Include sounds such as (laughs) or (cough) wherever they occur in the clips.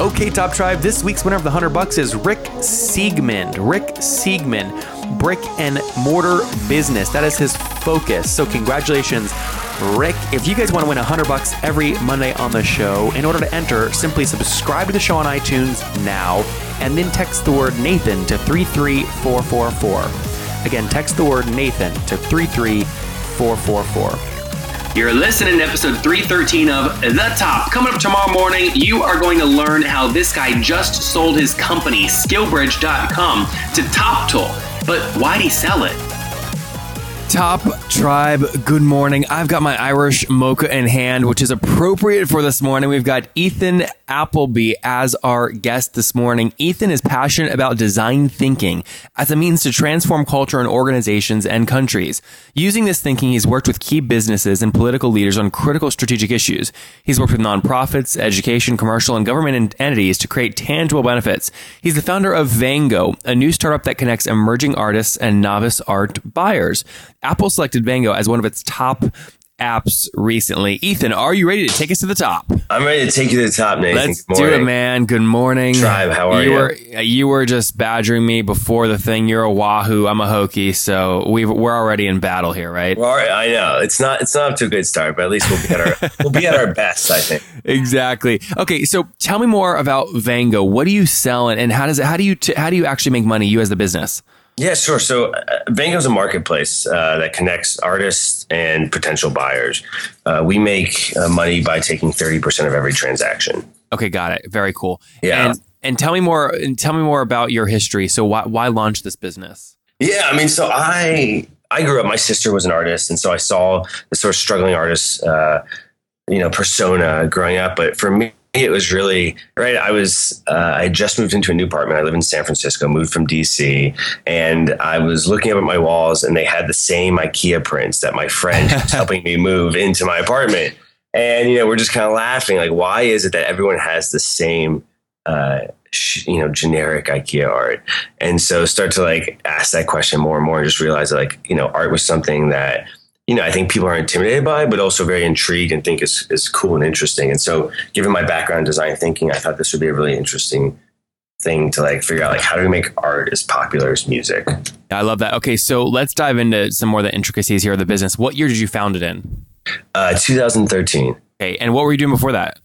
Okay, Top Tribe, this week's winner of the 100 bucks is Rick Siegmund. Rick Siegmund, brick and mortar business. That is his focus. So, congratulations, Rick. If you guys want to win 100 bucks every Monday on the show, in order to enter, simply subscribe to the show on iTunes now and then text the word Nathan to 33444. Again, text the word Nathan to 33444. You're listening to episode 313 of The Top. Coming up tomorrow morning, you are going to learn how this guy just sold his company, skillbridge.com, to Toptal. But why'd he sell it? Top Tribe, good morning. I've got my Irish mocha in hand, which is appropriate for this morning. We've got Ethan Appleby as our guest this morning. Ethan is passionate about design thinking as a means to transform culture in organizations and countries. Using this thinking, he's worked with key businesses and political leaders on critical strategic issues. He's worked with nonprofits, education, commercial, and government entities to create tangible benefits. He's the founder of Vango, a new startup that connects emerging artists and novice art buyers. Apple selected Vango as one of its top apps recently. Ethan, are you ready to take us to the top? I'm ready to take you to the top, Nathan. Let's do it, man. Good morning. Tribe, how are you? Were, you were just badgering me before the thing. You're a Wahoo. I'm a Hokie. So we we're already in battle here, right? Well, I know it's not it's not up to a good start, but at least we'll be at our (laughs) we'll be at our best, I think. Exactly. Okay, so tell me more about Vango. What do you sell, and, and how does it? How do you t- how do you actually make money? You as the business. Yeah, sure. So uh, Vango is a marketplace uh, that connects artists and potential buyers. Uh, we make uh, money by taking 30% of every transaction. Okay, got it. Very cool. Yeah. And, and tell me more and tell me more about your history. So why why launch this business? Yeah, I mean, so I I grew up. My sister was an artist, and so I saw the sort of struggling artist, uh, you know, persona growing up. But for me, it was really right. I was uh, I had just moved into a new apartment. I live in San Francisco, moved from DC, and I was looking up at my walls, and they had the same IKEA prints that my friend (laughs) was helping me move into my apartment. And you know, we're just kind of laughing, like, why is it that everyone has the same, uh, sh- you know, generic IKEA art? And so start to like ask that question more and more, and just realize that, like, you know, art was something that you know, I think people are intimidated by, but also very intrigued and think is is cool and interesting. And so, given my background in design thinking, I thought this would be a really interesting thing to like figure out like how do we make art as popular as music. I love that. Okay, so let's dive into some more of the intricacies here of the business. What year did you found it in? Uh, 2013. Okay, and what were you doing before that?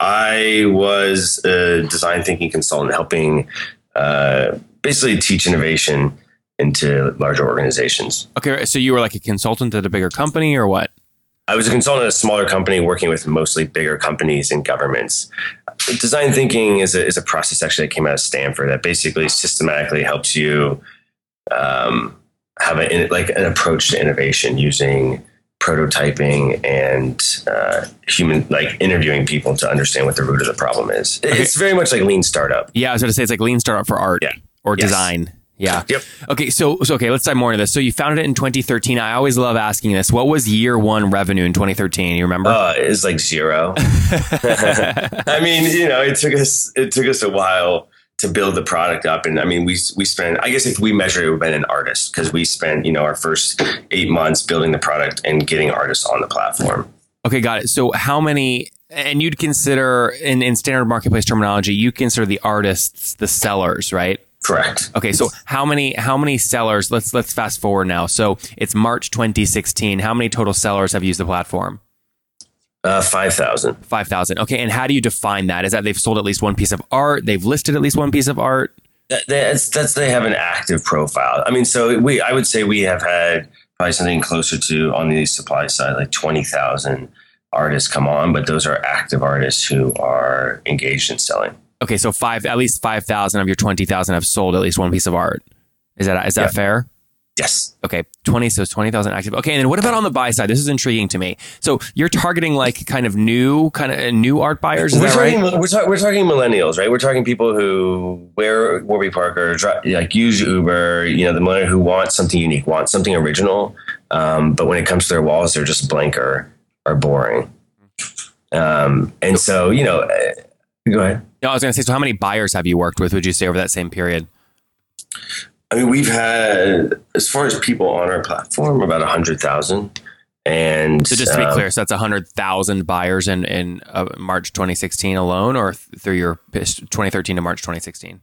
I was a design thinking consultant, helping uh, basically teach innovation into larger organizations. Okay, so you were like a consultant at a bigger company or what? I was a consultant at a smaller company working with mostly bigger companies and governments. Design thinking is a, is a process actually that came out of Stanford that basically systematically helps you um, have a, like an approach to innovation using prototyping and uh, human like interviewing people to understand what the root of the problem is. Okay. It's very much like lean startup. Yeah, I was going to say it's like lean startup for art Yeah. or Yes. design. Yeah. Yep. Okay, so, so okay, let's dive more into this. So you founded it in 2013. I always love asking this. What was year one revenue in 2013? You remember? Uh, it's like zero. (laughs) I mean, you know, it took us it took us a while to build the product up, and I mean, we we spent. I guess if we measure it, we've been an artist because we spent you know our first eight months building the product and getting artists on the platform. Okay, got it. So how many and you'd consider in, in standard marketplace terminology, you consider the artists the sellers, right? Correct. Okay, so how many how many sellers? Let's let's fast forward now. So it's March 2016. How many total sellers have used the platform? Uh, Five thousand. Five thousand. Okay, and how do you define that? Is that they've sold at least one piece of art? They've listed at least one piece of art? That, that's that's they have an active profile. I mean, so we I would say we have had probably something closer to on the supply side like twenty thousand artists come on, but those are active artists who are engaged in selling. Okay, so five at least five thousand of your twenty thousand have sold at least one piece of art. Is that is that Yeah. fair? Yes. Okay, 20, so 20,000 active. Okay, and then what about on the buy side? This is intriguing to me. So you're targeting like kind of new, kind of new art buyers, is we're that talking, right? We're, talk, we're talking millennials, right? We're talking people who wear Warby Parker, like use Uber. You know, the millennial who want something unique, want something original. Um, but when it comes to their walls, they're just blank or, or boring. Um, and so, you know, uh, go ahead. No, I was going to say, so how many buyers have you worked with, would you say, over that same period? I mean, we've had, as far as people on our platform, about 100,000. And So just to be um, clear, so that's 100,000 buyers in, in uh, March 2016 alone or th- through your 2013 to March 2016?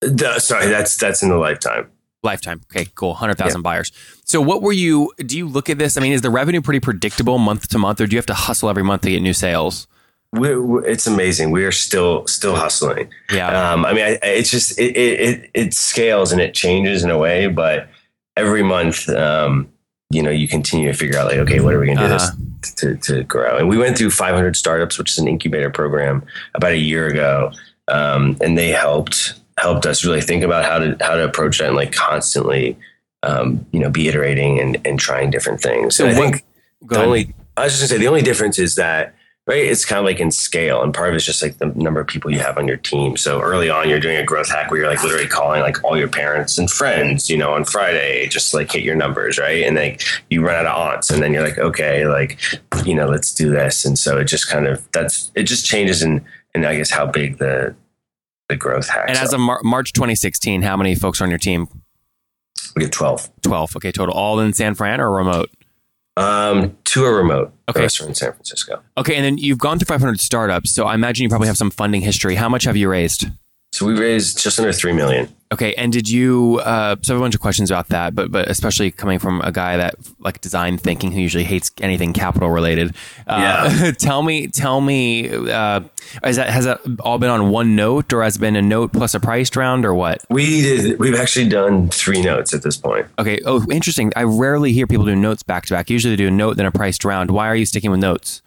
the- sorry, that's that's in the lifetime. Lifetime. Okay, cool. 100,000 buyers. So what were you, do you look at this? I mean, is the revenue pretty predictable month to month or do you have to hustle every month to get new sales? We're, we're- it's amazing. We are still still hustling. Yeah. Um, I mean, I, it's just it, it it it scales and it changes in a way, but every month, um, you know, you continue to figure out like, okay, what are we going to do Uh-huh. this to to grow? And we went through 500 startups, which is an incubator program, about a year ago, um, and they helped helped us really think about how to how to approach that and like constantly, um, you know, be iterating and and trying different things. So And I think the only I was just gonna say the only difference is that right it's kind of like in scale and part of it's just like the number of people you have on your team so early on you're doing a growth hack where you're like literally calling like all your parents and friends you know on friday just like hit your numbers right and like you run out of aunts and then you're like okay like you know let's do this and so it just kind of that's it just changes in and i guess how big the the growth hack. and as are. of Mar- March 2016, how many folks are on your team? we have 12 12. Okay, total. All in San Fran or remote? Um two are remote Okay. the rest are in san francisco Okay, and then you've gone through 500 startups, so I imagine you probably have some funding history. How much have you raised? So we raised just under 3 million Okay, and did you? Uh, so I have a bunch of questions about that, but but especially coming from a guy that like design thinking who usually hates anything capital related. Uh, (laughs) tell me, tell me, uh, is that has that all been on one note, or has it been a note plus a priced round, or what? we did we've actually done three notes at this point Okay. Oh, interesting. I rarely hear people do notes back to back. Usually they do a note then a priced round. Why are you sticking with notes?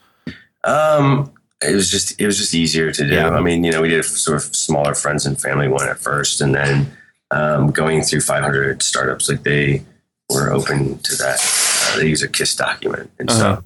Um, it was just it was just easier to do. Yeah. I mean, you know, we did sort of smaller friends and family one at first, and then um, going through 500 startups, like they were open to that. Uh, they use a KISS document, and Uh-huh. so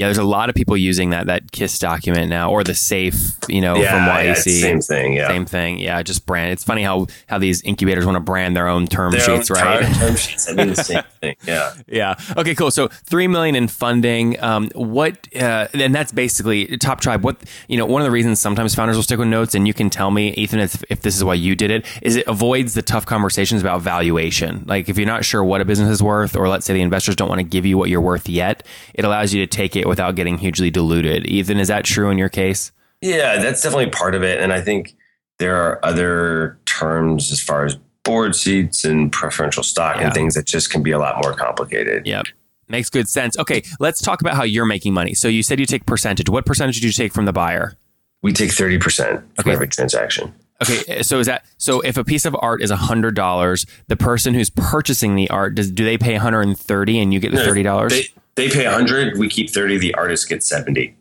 Yeah, there's a lot of people using that that KISS document now, or the safe, you know, yeah, from yeah, YC. same thing. Yeah, Same thing. Yeah, just brand. It's funny how how these incubators want to brand their own term Their sheets, own right? Term, term (laughs) sheets. I mean, the same thing. Yeah. yeah. Okay. Cool. So three million in funding. Um, what? Uh, and that's basically Top Tribe. What? You know, one of the reasons sometimes founders will stick with notes, and you can tell me, Ethan, if, if this is why you did it, is it avoids the tough conversations about valuation. Like if you're not sure what a business is worth, or let's say the investors don't want to give you what you're worth yet, it allows you to take it without getting hugely diluted. Ethan, is that true in your case? Yeah, that's definitely part of it. And I think there are other terms as far as board seats and preferential stock Yeah. and things that just can be a lot more complicated. Yep. Makes good sense. Okay, let's talk about how you're making money. So you said you take percentage. What percentage do you take from the buyer? We take 30% from Okay. every transaction. Okay, so is that so? If a piece of art is hundred dollars, the person who's purchasing the art does do they pay one hundred and thirty, and you get the thirty dollars? They, pay 100, we keep 30, the artist gets 70.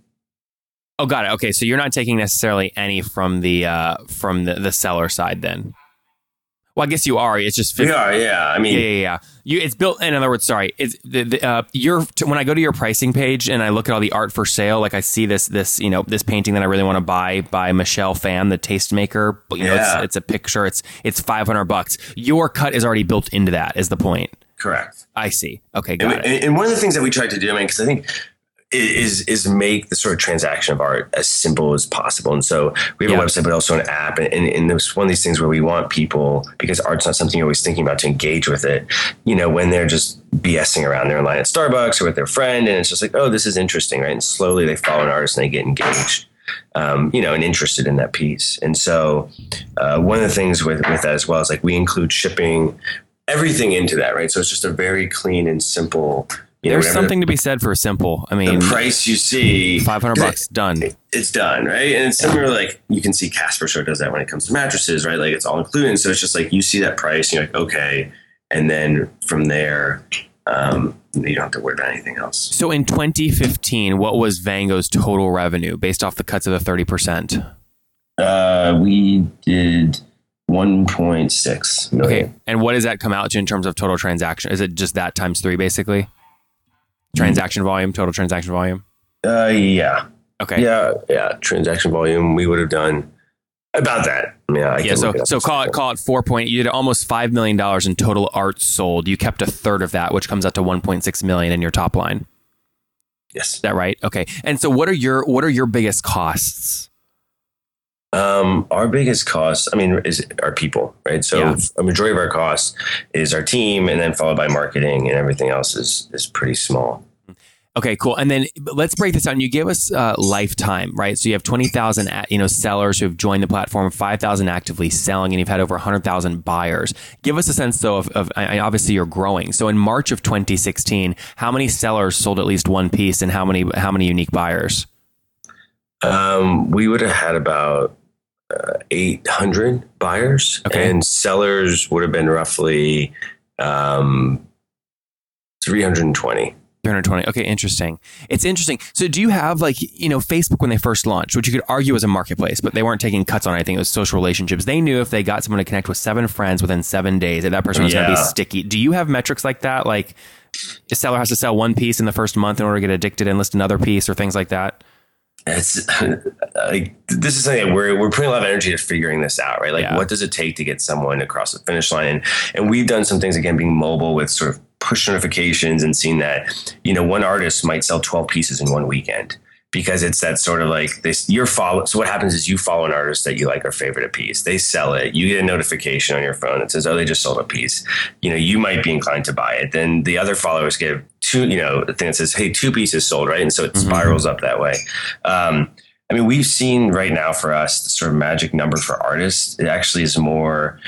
Oh, got it. Okay, so you're not taking necessarily any from the uh, from the, the seller side then. Well, I guess you are. It's just 50, We are, yeah. I mean, Yeah, yeah, yeah. You, it's built. In other words, sorry. It's the, the uh, your when I go to your pricing page and I look at all the art for sale, like I see this this you know this painting that I really want to buy by Michelle Fan, the tastemaker. But you know, Yeah. it's, it's a picture. It's it's five hundred bucks. Your cut is already built into that. Is the point? Correct. I see. Okay, And, got it. and, and one of the things that we tried to do, I mean, because I think is is make the sort of transaction of art as simple as possible. And so we have Yeah. a website, but also an app. And, and, and it's one of these things where we want people, because art's not something you're always thinking about, to engage with it. You know, when they're just BSing around, they're in line at Starbucks or with their friend, and it's just like, oh, this is interesting, right? And slowly they follow an artist and they get engaged. Um, you know, and interested in that piece. And so, uh, one of the things with with that as well is like we include shipping, everything into that, right? So it's just a very clean and simple. You know, There's something to be said for a simple. I mean, the price you see, five hundred bucks done. it's done, right? And it's similar, like you can see Casper Show does that when it comes to mattresses, right? Like it's all included. So it's just like you see that price, and you're like, okay, and then from there, um, you don't have to worry about anything else. So in 2015, what was Vango's total revenue based off the cuts of the 30%? Uh, we did 1.6 million. Okay. And what does that come out to in terms of total transaction? Is it just that times three, basically? Transaction volume, total transaction volume? Uh, yeah. Okay. Yeah, yeah. Transaction volume, we would have done about that. Yeah, I Yeah, so look it up. so call it call it four point. You did almost five million dollars in total art sold. You kept a third of that, which comes out to one point six million in your top line. Yes. Is that right? Okay. And so, what are your what are your biggest costs? Um, our biggest cost, I mean, is our people, right? So Yeah. a majority of our costs is our team, and then followed by marketing, and everything else is is pretty small. Okay, cool. And then let's break this down. You gave us uh, lifetime, right? So you have twenty thousand, you know, sellers who have joined the platform, five thousand actively selling, and you've had over hundred thousand buyers. Give us a sense, though, of, of obviously you're growing. So in March of 2016, how many sellers sold at least one piece, and how many how many unique buyers? Um, we would have had about uh, 800 buyers, Okay. and sellers would have been roughly um, 320. 320. Okay, interesting. It's interesting. So, do you have like, you know, Facebook when they first launched, which you could argue was a marketplace, but they weren't taking cuts on anything. It was social relationships. They knew if they got someone to connect with seven friends within seven days, that that person was going to be sticky. Do you have metrics like that? Like, a seller has to sell one piece in the first month in order to get addicted and list another piece or things like that? It's (laughs) like this is something that we're we're putting a lot of energy to figuring this out, right? Like, Yeah. what does it take to get someone across the finish line? And and we've done some things again, being mobile with sort of push notifications and seeing that you know one artist might sell twelve pieces in one weekend because it's that sort of like this. You're follow. So what happens is you follow an artist that you like or favorite a piece. They sell it. You get a notification on your phone that says, "Oh, they just sold a piece." You know, you might be inclined to buy it. Then the other followers get two. You know, a thing that says, "Hey, two pieces sold," right? And so it spirals up that way. Um, I mean, we've seen right now for us the sort of magic number for artists. It actually is more.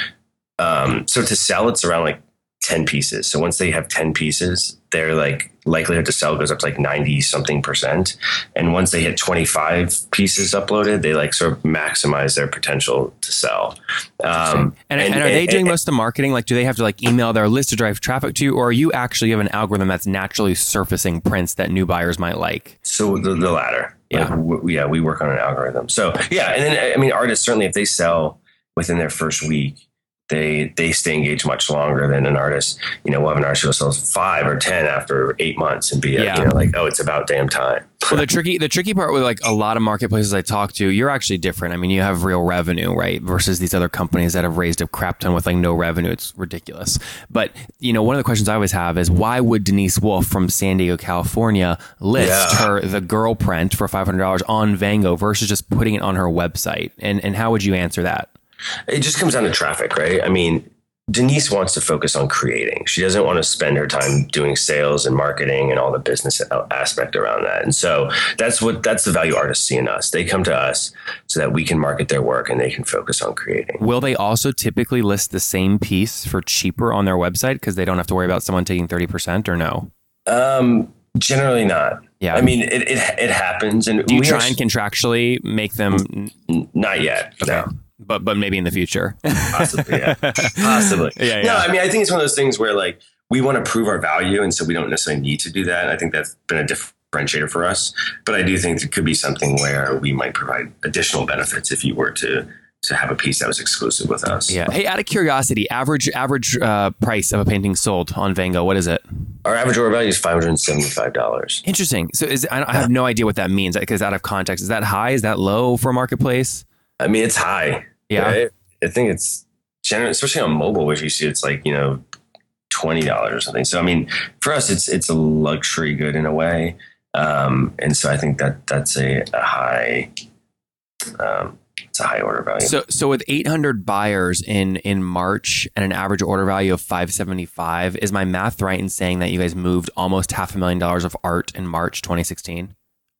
Um, so to sell, it's around like ten pieces. So once they have ten pieces, their like likelihood to sell goes up to like ninety something percent. And once they hit twenty five pieces uploaded, they like sort of maximize their potential to sell. Um, And, and, are they doing most of the marketing? Like, do they have to like email their list to drive traffic to you, or are you actually have an algorithm that's naturally surfacing prints that new buyers might like? So the, the latter. Yeah. Like, w- yeah, we work on an algorithm. So yeah, and then I mean, artists certainly if they sell within their first week, they they stay engaged much longer than an artist. You know, we'll have an artist who sells five or ten after eight months and be Yeah. you know like, oh, it's about damn time. Well, the tricky the tricky part with like a lot of marketplaces I talk to, you're actually different. I mean, you have real revenue, right? Versus these other companies that have raised a crap ton with like no revenue. It's ridiculous. But you know, one of the questions I always have is why would Denise Wolf from San Diego, California, list Yeah. her the girl print for five hundred dollars on Vango versus just putting it on her website? And and how would you answer that? It just comes down to traffic, right? I mean, Denise wants to focus on creating. She doesn't want to spend her time doing sales and marketing and all the business aspect around that. And so that's what that's the value artists see in us. They come to us so that we can market their work and they can focus on creating. Will they also typically list the same piece for cheaper on their website because they don't have to worry about someone taking thirty percent or no? Um, generally not. Yeah. I mean, it, it, it happens. And Do you we try are- and contractually make them not yet. No. But but maybe in the future. Possibly, yeah. (laughs) Possibly. Yeah, No. I mean, I think it's one of those things where like we want to prove our value, and so we don't necessarily need to do that. And I think that's been a differentiator for us. But I do think it could be something where we might provide additional benefits if you were to to have a piece that was exclusive with us. yeah. Hey, out of curiosity, average average uh, price of a painting sold on Vango, what is it? Our average order value is five hundred and seventy five dollars. Interesting. So is I, I have no idea what that means because out of context, is that high? Is that low for a marketplace? I mean, it's high. Yeah. right? I think it's generally, especially on mobile, which you see it's like you know twenty dollars or something. So I mean, for us, it's it's a luxury good in a way, um, and so I think that that's a, a high, um, it's a high order value. So so with 800 buyers in in March and an average order value of 575, is my math right in saying that you guys moved almost half a million dollars of art in March 2016,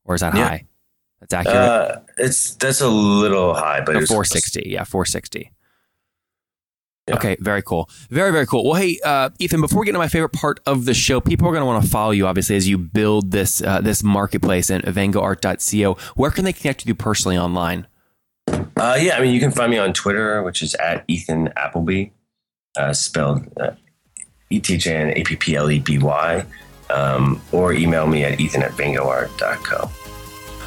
or is that Yeah. high? That's accurate. uh, it's that's a little high, but it's 460. Yeah, 460. Yeah. Okay, very cool. Very, very cool. Well, hey, uh, Ethan, before we get to my favorite part of the show, people are going to want to follow you, obviously, as you build this uh, this marketplace in vangoart.co. Where can they connect with you personally online? Uh, yeah, I mean, you can find me on Twitter, which is at Ethan Appleby, uh, spelled uh, E T H A N A P P L E B Y, um, or email me at ethan at vangoart.co.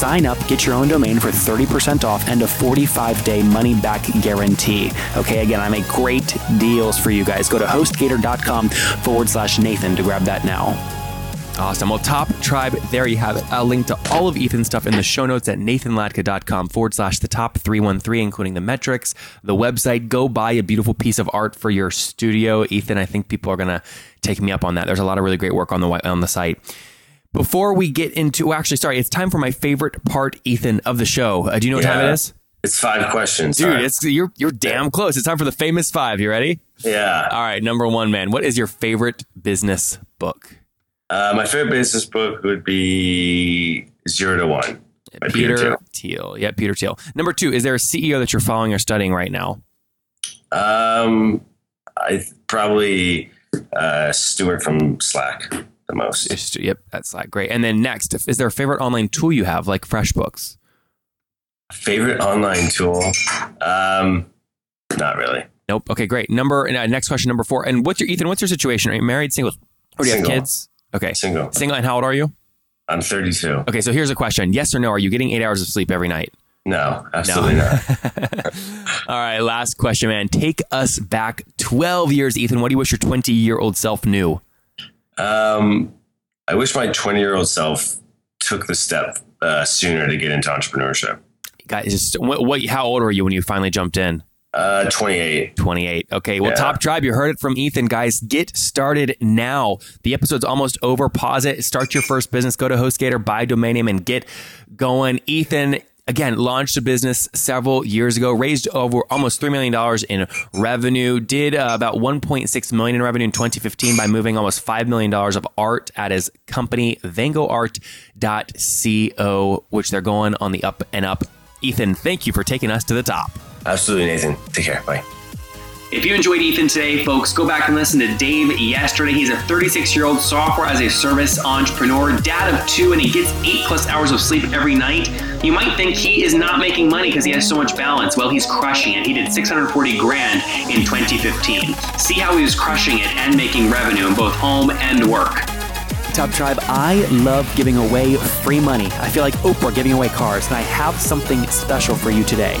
sign up, get your own domain for 30% off and a 45 day money back guarantee. Okay, again, I make great deals for you guys. Go to hostgator.com forward slash Nathan to grab that now. Awesome. Well, Top Tribe, there you have it. I'll link to all of Ethan's stuff in the show notes at nathanlatka.com forward slash the top 313, including the metrics, the website. Go buy a beautiful piece of art for your studio. Ethan, I think people are going to take me up on that. There's a lot of really great work on the on the site. Before we get into, well, actually, sorry, it's time for my favorite part, Ethan, of the show. Uh, do you know what time it is? It's five questions. Dude, it's you're you're damn close. It's time for the famous five. You ready? yeah. All right, number one, man. What is your favorite business book? Uh, my favorite business book would be Zero to One by Peter, Peter Thiel. Thiel. Yeah, Peter Thiel. Number two, is there a CEO that you're following or studying right now? Um, I probably uh, Stewart from Slack the most. Just- Yep, that's like great. And then next, is there a favorite online tool you have, like FreshBooks? Favorite online tool? Um, not really. Nope. Okay, great. Number uh, next question, number four. And what's your Ethan? What's your situation? Are you married, single, or do you Single. have kids? Okay, Single. single. And how old are you? I'm 32. Okay, so here's a question: Yes or no? Are you getting eight hours of sleep every night? No, absolutely not. (laughs) All right, last question, man. Take us back 12 years, Ethan. What do you wish your 20 year old self knew? Um, I wish my 20 year old self took the step uh, sooner to get into entrepreneurship. Guys, what, what? How old were you when you finally jumped in? Uh, 28. 28. Okay. Well, Yeah. Top Tribe, you heard it from Ethan, guys. Get started now. The episode's almost over. Pause it. Start your first business. Go to HostGator, buy domain name, and get going. Ethan, again, launched a business several years ago, raised over almost $3 million in revenue, did uh, about 1.6 million in revenue in 2015 by moving almost $5 million of art at his company, vangoart.co, which they're going on the up and up. Ethan, thank you for taking us to the top. Absolutely, Nathan. Take care. Bye. If you enjoyed Ethan today, folks, go back and listen to Dave yesterday. He's a 36 year old software as a service entrepreneur, dad of two, and he gets eight plus hours of sleep every night. You might think he is not making money because he has so much balance. Well, he's crushing it. He did 640 grand in 2015. See how he was crushing it and making revenue in both home and work. Top Tribe, I love giving away free money. I feel like Oprah giving away cars, and I have something special for you today.